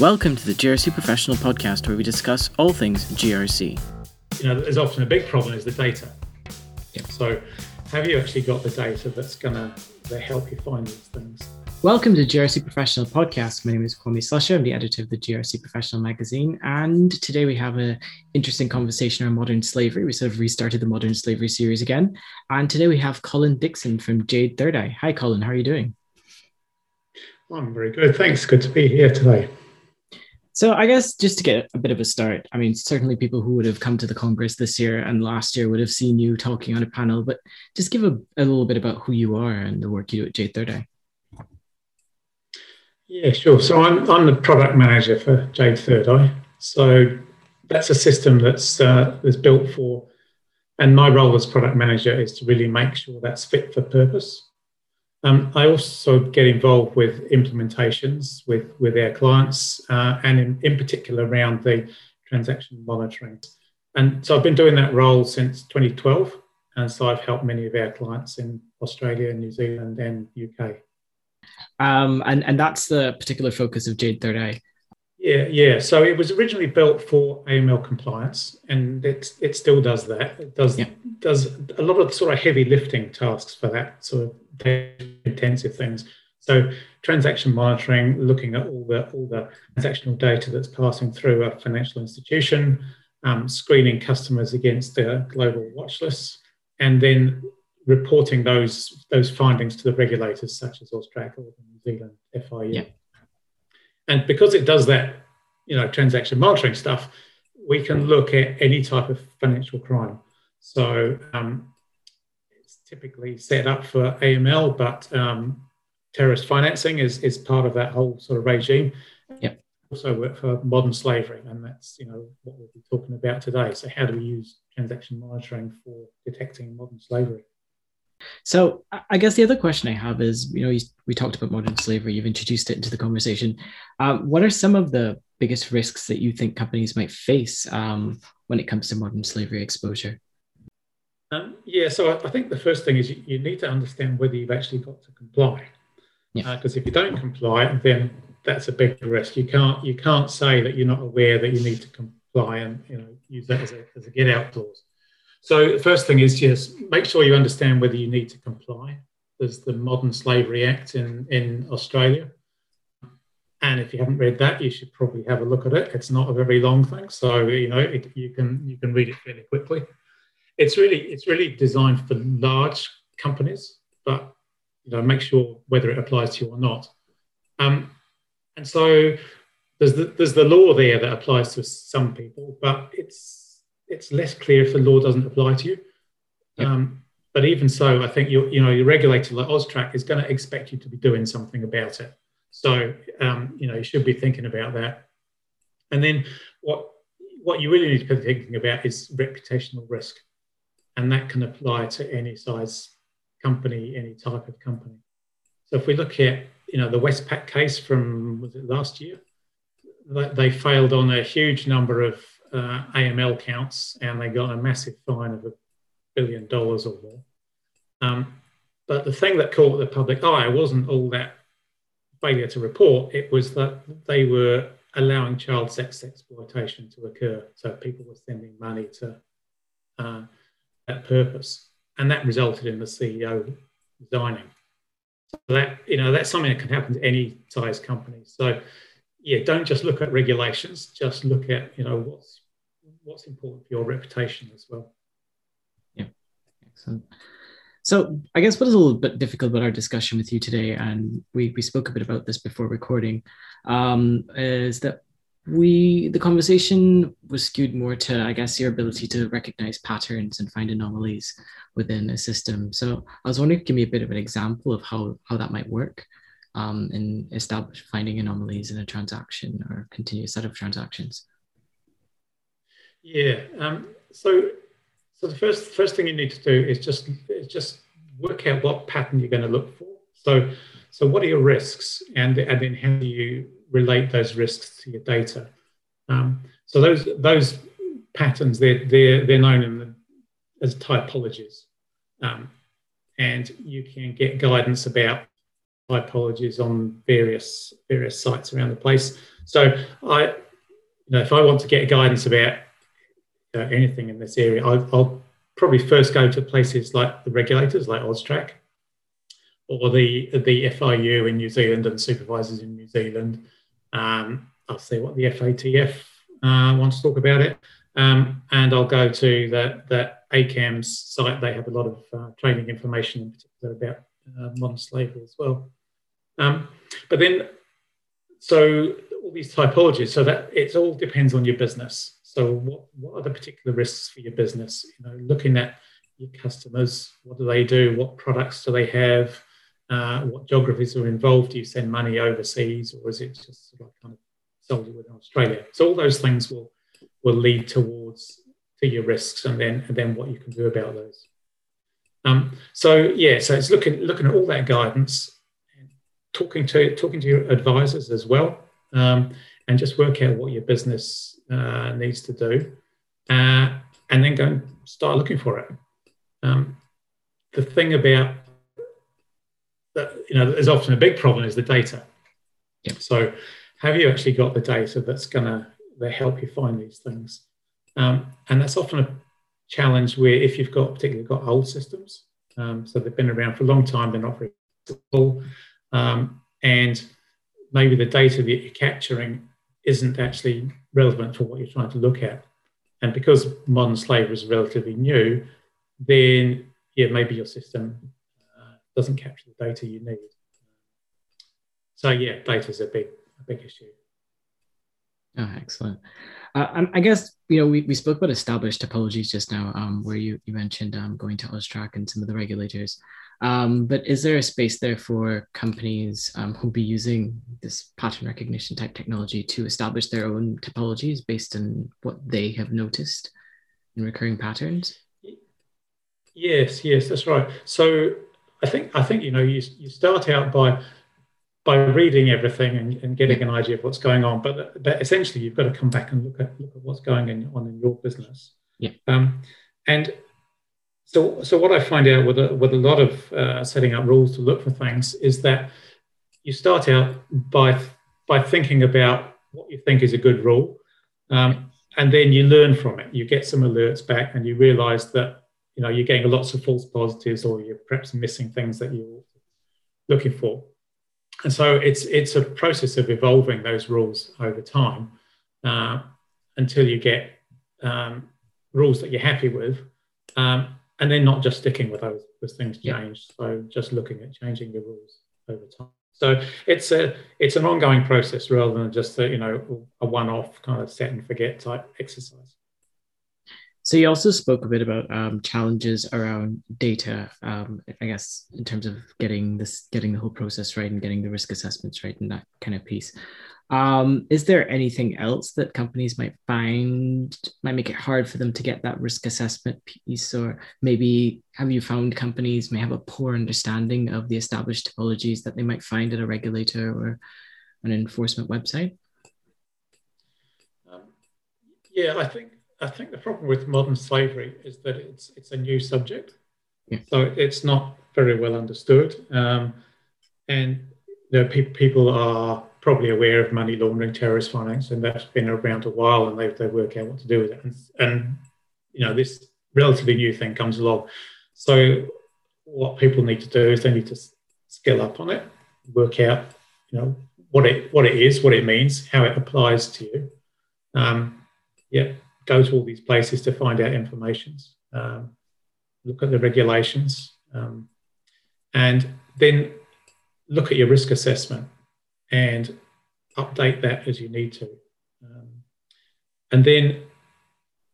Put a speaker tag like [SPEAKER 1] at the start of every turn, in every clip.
[SPEAKER 1] Welcome to the GRC Professional Podcast, where we discuss all things GRC.
[SPEAKER 2] You know, there's often a big problem is the data. So, have you actually got the data that's going to help you find these things?
[SPEAKER 1] Welcome to GRC Professional Podcast. My name is Kwame Slusher. I'm the editor of the GRC Professional magazine. And today we have an interesting conversation on modern slavery. We sort of restarted the modern slavery series again. And today we have Colin Dixon from Jade Third Eye. Hi, Colin. How are you doing?
[SPEAKER 2] I'm very good. Thanks. Good to be here today.
[SPEAKER 1] So I guess just to get a bit of a start, I mean, certainly people who would have come to the Congress this year and last year would have seen you talking on a panel, but just give a, a little bit about who you are and the work you do at Jade Third Eye.
[SPEAKER 2] Yeah, sure. So I'm, I'm the product manager for Jade Third Eye. So that's a system that's uh, that's built for, and my role as product manager is to really make sure that's fit for purpose. Um, I also get involved with implementations with, with our clients uh, and in, in particular around the transaction monitoring. And so I've been doing that role since 2012. And so I've helped many of our clients in Australia, New Zealand, and UK.
[SPEAKER 1] Um, and, and that's the particular focus of Jade Third Eye.
[SPEAKER 2] Yeah, yeah. So it was originally built for AML compliance, and it it still does that. It does yeah. does a lot of sort of heavy lifting tasks for that sort of intensive things. So transaction monitoring, looking at all the all the transactional data that's passing through a financial institution, um, screening customers against the global watch lists, and then reporting those those findings to the regulators such as Australia or New Zealand FIU.
[SPEAKER 1] Yeah.
[SPEAKER 2] And because it does that, you know, transaction monitoring stuff, we can look at any type of financial crime. So um, typically set up for AML, but um, terrorist financing is, is part of that whole sort of regime.
[SPEAKER 1] Yep.
[SPEAKER 2] Also work for modern slavery, and that's you know what we'll be talking about today. So how do we use transaction monitoring for detecting modern slavery?
[SPEAKER 1] So I guess the other question I have is, you know, we talked about modern slavery. You've introduced it into the conversation. Um, what are some of the biggest risks that you think companies might face um, when it comes to modern slavery exposure?
[SPEAKER 2] Um, yeah, so I think the first thing is you, you, need to understand whether you've actually got to comply. Because yeah. uh, if you don't comply, then that's a big risk. You can't you can't say that you're not aware that you need to comply and you know use that as a, as a get out clause. So the first thing is just make sure you understand whether you need to comply. There's the Modern Slavery Act in, in Australia. And if you haven't read that, you should probably have a look at it. It's not a very long thing, so you know it, you can you can read it fairly quickly. It's really it's really designed for large companies, but you know make sure whether it applies to you or not. Um, and so there's the, there's the law there that applies to some people, but it's it's less clear if the law doesn't apply to you. Yep. Um, but even so, I think your you know your regulator like AUSTRAC is going to expect you to be doing something about it. So um, you know you should be thinking about that. And then what what you really need to be thinking about is reputational risk, and that can apply to any size company, any type of company. So if we look at you know the Westpac case from was it last year, they failed on a huge number of uh, AML counts and they got a massive fine of a billion dollars or more. Um, but the thing that caught the public eye wasn't all that failure to report, it was that they were allowing child sex exploitation to occur. So people were sending money to uh, that purpose. And that resulted in the CEO resigning. So that, you know, that's something that can happen to any size company. So yeah, don't just look at regulations, just look at, you know, what's what's important for your reputation as well.
[SPEAKER 1] Yeah, excellent. So I guess what is a little bit difficult about our discussion with you today, and we, we spoke a bit about this before recording, um, is that we the conversation was skewed more to I guess your ability to recognize patterns and find anomalies within a system. So I was wondering, give me a bit of an example of how how that might work um, in establish finding anomalies in a transaction or continuous set of transactions.
[SPEAKER 2] Yeah. Um, so, so the first first thing you need to do is just is just work out what pattern you're going to look for. So, so what are your risks, and and then how do you relate those risks to your data? Um, so those those patterns they're they're they're known the, as typologies, um, and you can get guidance about typologies on various various sites around the place. So I, you know, if I want to get guidance about uh, anything in this area, I, will probably first go to places like the regulators, like AUSTRAC, or the the FIU in New Zealand and supervisors in New Zealand. Um, I'll see what the FATF uh, wants to talk about it, um, and I'll go to the the ACAMS site. They have a lot of uh, training information in particular about uh, modern slavery as well. Um, but then, so all these typologies, so that it all depends on your business. So what, what are the particular risks for your business? You know, looking at your customers, what do they do? What products do they have? Uh, what geographies are involved? Do you send money overseas, or is it just sort of kind of solely within Australia? So all those things will will lead towards to your risks, and then and then what you can do about those. Um, so yeah, so it's looking looking at all that guidance, talking to talking to your advisors as well, um, and just work out what your business uh, needs to do, uh, and then go and start looking for it. Um, the thing about that, you know, there's often a big problem is the data. Yeah. So, have you actually got the data that's going to help you find these things? Um, and that's often a challenge where if you've got particularly got old systems, um, so they've been around for a long time, they're not very full, um, and maybe the data that you're capturing isn't actually relevant for what you're trying to look at. And because modern slavery is relatively new, then yeah, maybe your system doesn't capture the data you need. So yeah, data is a big, a big issue.
[SPEAKER 1] Oh, excellent. Uh, I guess you know we, we spoke about established topologies just now, um, where you you mentioned um, going to AUSTRAC and some of the regulators. Um, but is there a space there for companies um, who'll be using this pattern recognition type technology to establish their own topologies based on what they have noticed in recurring patterns?
[SPEAKER 2] Yes, yes, that's right. So I think I think you know you you start out by by reading everything and, and getting an idea of what's going on. But, but essentially, you've got to come back and look at look at what's going on in your business.
[SPEAKER 1] Yeah.
[SPEAKER 2] Um, and so, so what I find out with a, with a lot of uh, setting up rules to look for things is that you start out by by thinking about what you think is a good rule, um, and then you learn from it. You get some alerts back, and you realise that you know you're getting lots of false positives, or you're perhaps missing things that you're looking for and so it's it's a process of evolving those rules over time uh, until you get um, rules that you're happy with, um, and then not just sticking with those as things change. Yeah. So just looking at changing your rules over time. So it's a it's an ongoing process rather than just a, you know a one-off kind of set and forget type exercise.
[SPEAKER 1] So you also spoke a bit about um, challenges around data, um, I guess, in terms of getting this, getting the whole process right, and getting the risk assessments right, and that kind of piece. Um, is there anything else that companies might find might make it hard for them to get that risk assessment piece, or maybe have you found companies may have a poor understanding of the established topologies that they might find at a regulator or an enforcement website?
[SPEAKER 2] Um, yeah, I think I think the problem with modern slavery is that it's it's a new subject, yeah. so it's not very well understood, um, and you know, pe- people are probably aware of money laundering, terrorist finance, and that's been around a while, and they they work out what to do with it, and, and you know this relatively new thing comes along, so what people need to do is they need to skill up on it, work out you know what it what it is, what it means, how it applies to you. Um, yeah, go to all these places to find out information, um, look at the regulations, um, and then look at your risk assessment and update that as you need to. Um, and then,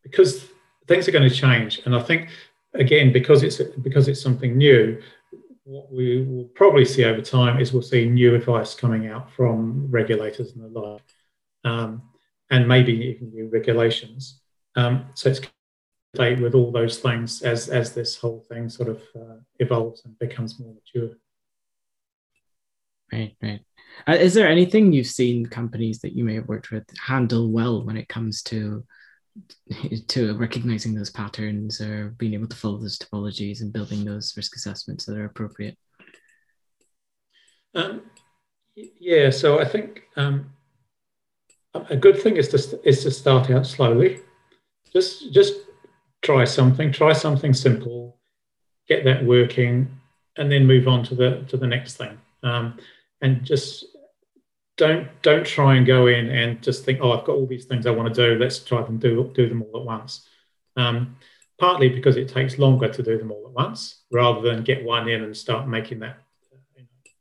[SPEAKER 2] because things are going to change, and I think again because it's because it's something new, what we will probably see over time is we'll see new advice coming out from regulators and the like, um, and maybe even new regulations. Um, so it's with all those things as as this whole thing sort of uh, evolves and becomes more mature.
[SPEAKER 1] Right, right. Uh, is there anything you've seen companies that you may have worked with handle well when it comes to to recognizing those patterns or being able to follow those topologies and building those risk assessments that are appropriate?
[SPEAKER 2] Um, yeah, so I think um, a good thing is to is to start out slowly. Just just try something, try something simple, get that working, and then move on to the to the next thing. Um, and just don't don't try and go in and just think, oh, I've got all these things I want to do. Let's try and do do them all at once. Um, partly because it takes longer to do them all at once, rather than get one in and start making that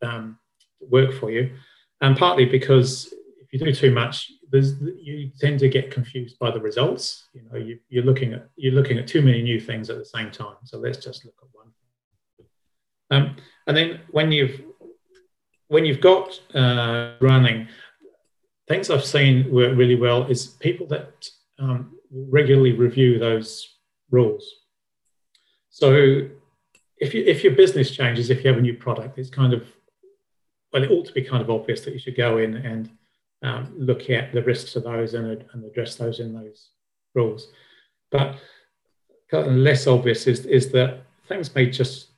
[SPEAKER 2] um, work for you, and partly because you do too much, you tend to get confused by the results. You know, you, you're looking at you're looking at too many new things at the same time. So let's just look at one. Um, and then when you've when you've got uh, running, things I've seen work really well is people that um, regularly review those rules. So if, you, if your business changes, if you have a new product, it's kind of, well, it ought to be kind of obvious that you should go in and um, look at the risks of those and, and address those in those rules. But less obvious is, is that things may just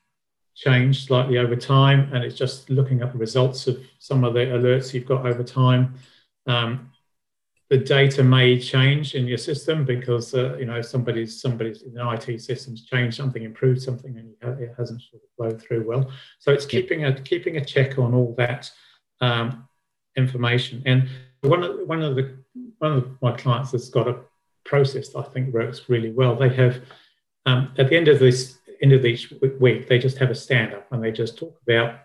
[SPEAKER 2] change slightly over time, and it's just looking at the results of some of the alerts you've got over time. Um, the data may change in your system because uh, you know somebody's somebody's in the IT systems changed something, improved something, and it hasn't sort of flowed through well. So it's keeping a keeping a check on all that um, information. And one of one of the one of my clients has got a process that I think works really well. They have um, at the end of this end of each week, they just have a stand up and they just talk about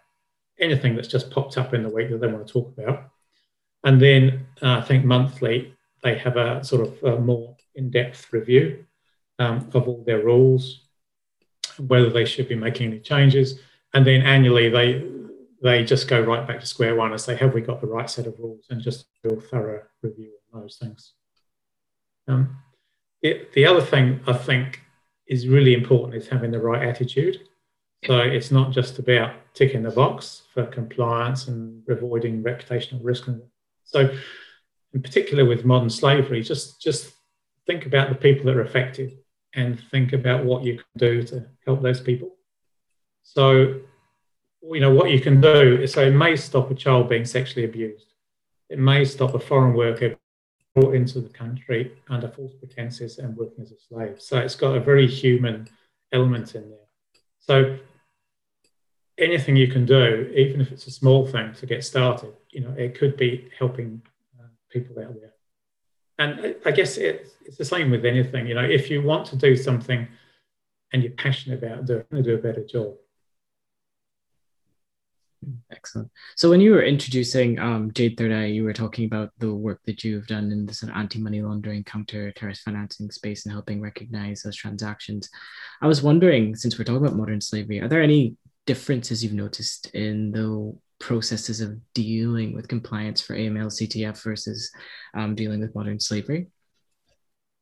[SPEAKER 2] anything that's just popped up in the week that they want to talk about. And then uh, I think monthly, they have a sort of a more in depth review um, of all their rules, whether they should be making any changes. And then annually, they they just go right back to square one and say, have we got the right set of rules? And just do a thorough review of those things. Um, it, the other thing I think is really important is having the right attitude. So it's not just about ticking the box for compliance and avoiding reputational risk. So, in particular with modern slavery, just just think about the people that are affected and think about what you can do to help those people. So, you know what you can do. So it may stop a child being sexually abused. It may stop a foreign worker brought into the country under false pretenses and working as a slave. So it's got a very human element in there. So anything you can do, even if it's a small thing to get started, you know, it could be helping uh, people out there. And I guess it, it's the same with anything. You know, if you want to do something and you're passionate about doing, it, do a better job.
[SPEAKER 1] Excellent. So when you were introducing um, Jade Third Eye, you were talking about the work that you've done in of anti-money laundering, counter-terrorist financing space and helping recognize those transactions. I was wondering, since we're talking about modern slavery, are there any differences you've noticed in the processes of dealing with compliance for AML CTF versus um, dealing with modern slavery?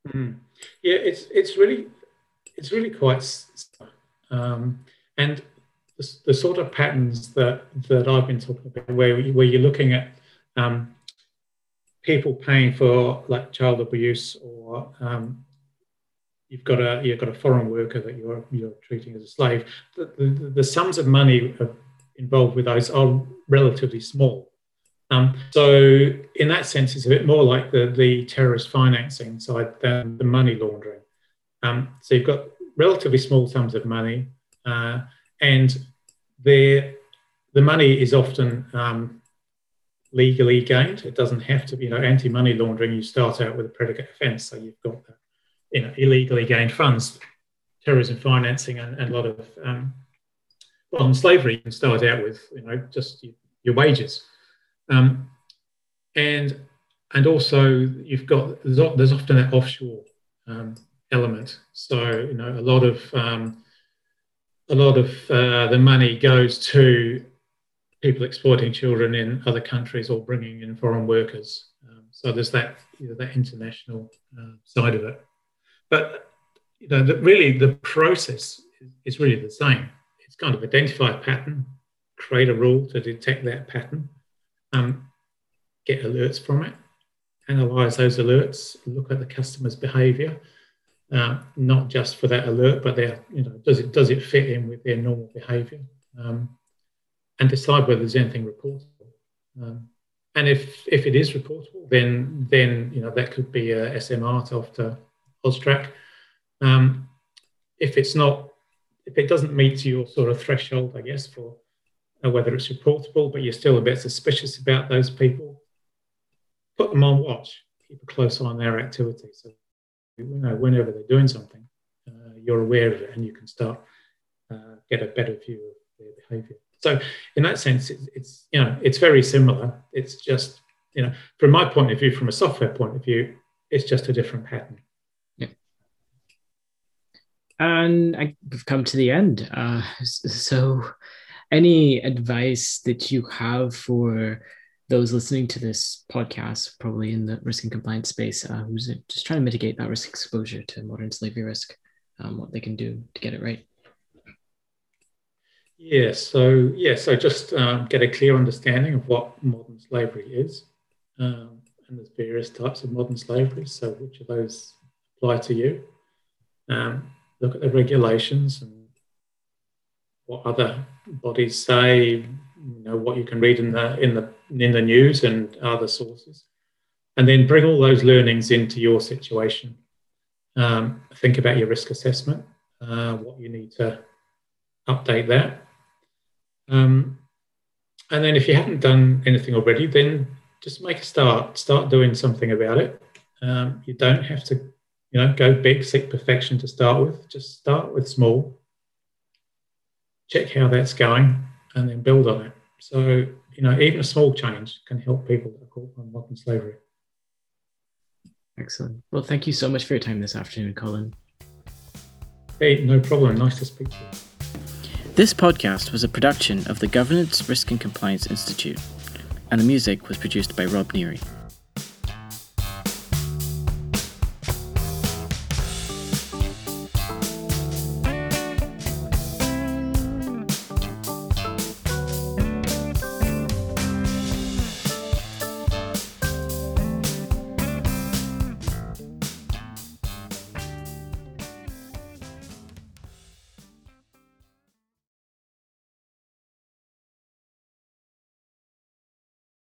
[SPEAKER 2] Mm. Yeah, it's it's really it's really quite um, and the, the sort of patterns that that I've been talking about, where where you're looking at um, people paying for like child abuse, or um, you've got a you've got a foreign worker that you're you're treating as a slave. The, the, the sums of money involved with those are relatively small. Um, so in that sense, it's a bit more like the, the terrorist financing side than the money laundering. Um, so you've got relatively small sums of money, uh, and the the money is often um, legally gained. It doesn't have to be, you know, anti-money laundering. You start out with a predicate offence, so you've got, you know, illegally gained funds, terrorism financing, and, and a lot of um, slavery. You can start out with, you know, just your, your wages, um, and and also you've got there's, there's often that offshore um, element. So you know, a lot of um, a lot of uh, the money goes to people exploiting children in other countries or bringing in foreign workers. Um, so there's that you know, that international uh, side of it. But you know, the, really the process is really the same. It's kind of identify a pattern, create a rule to detect that pattern, um, get alerts from it, analyze those alerts, look at the customer's behavior, uh, not just for that alert, but their, you know, does it does it fit in with their normal behaviour? Um, and decide whether there's anything reportable. Um, and if if it is reportable, then then you know that could be a SMR after AUSTRAC. Um, if it's not, if it doesn't meet your sort of threshold, I guess for uh, whether it's reportable, but you're still a bit suspicious about those people, put them on watch. Keep a close eye on their activity. So you know whenever they're doing something, uh, you're aware of it, and you can start uh, get a better view of their behaviour. So in that sense, it's, it's you know it's very similar. It's just you know from my point of view, from a software point of view, it's just a different pattern.
[SPEAKER 1] Yeah. And I, we've come to the end. Uh, so, any advice that you have for those listening to this podcast, probably in the risk and compliance space, uh, who's just trying to mitigate that risk exposure to modern slavery risk, um, what they can do to get it right?
[SPEAKER 2] Yeah, so yeah, so just um, get a clear understanding of what modern slavery is, um, and there's various types of modern slavery. So which of those apply to you? Um, look at the regulations and what other bodies say. You know what you can read in the in the in the news and other sources, and then bring all those learnings into your situation. Um, think about your risk assessment, uh, what you need to update that um, and then if you haven't done anything already, then just make a start. Start doing something about it. Um, you don't have to, you know, go big, seek perfection to start with. Just start with small. Check how that's going, and then build on it. So you know, even a small change can help people that are caught on modern slavery.
[SPEAKER 1] Excellent. Well, thank you so much for your time this afternoon, Colin.
[SPEAKER 2] Hey, no problem. Nice to speak to you.
[SPEAKER 1] This podcast was a production of the Governance, Risk and Compliance Institute, and the music was produced by Rob Neary.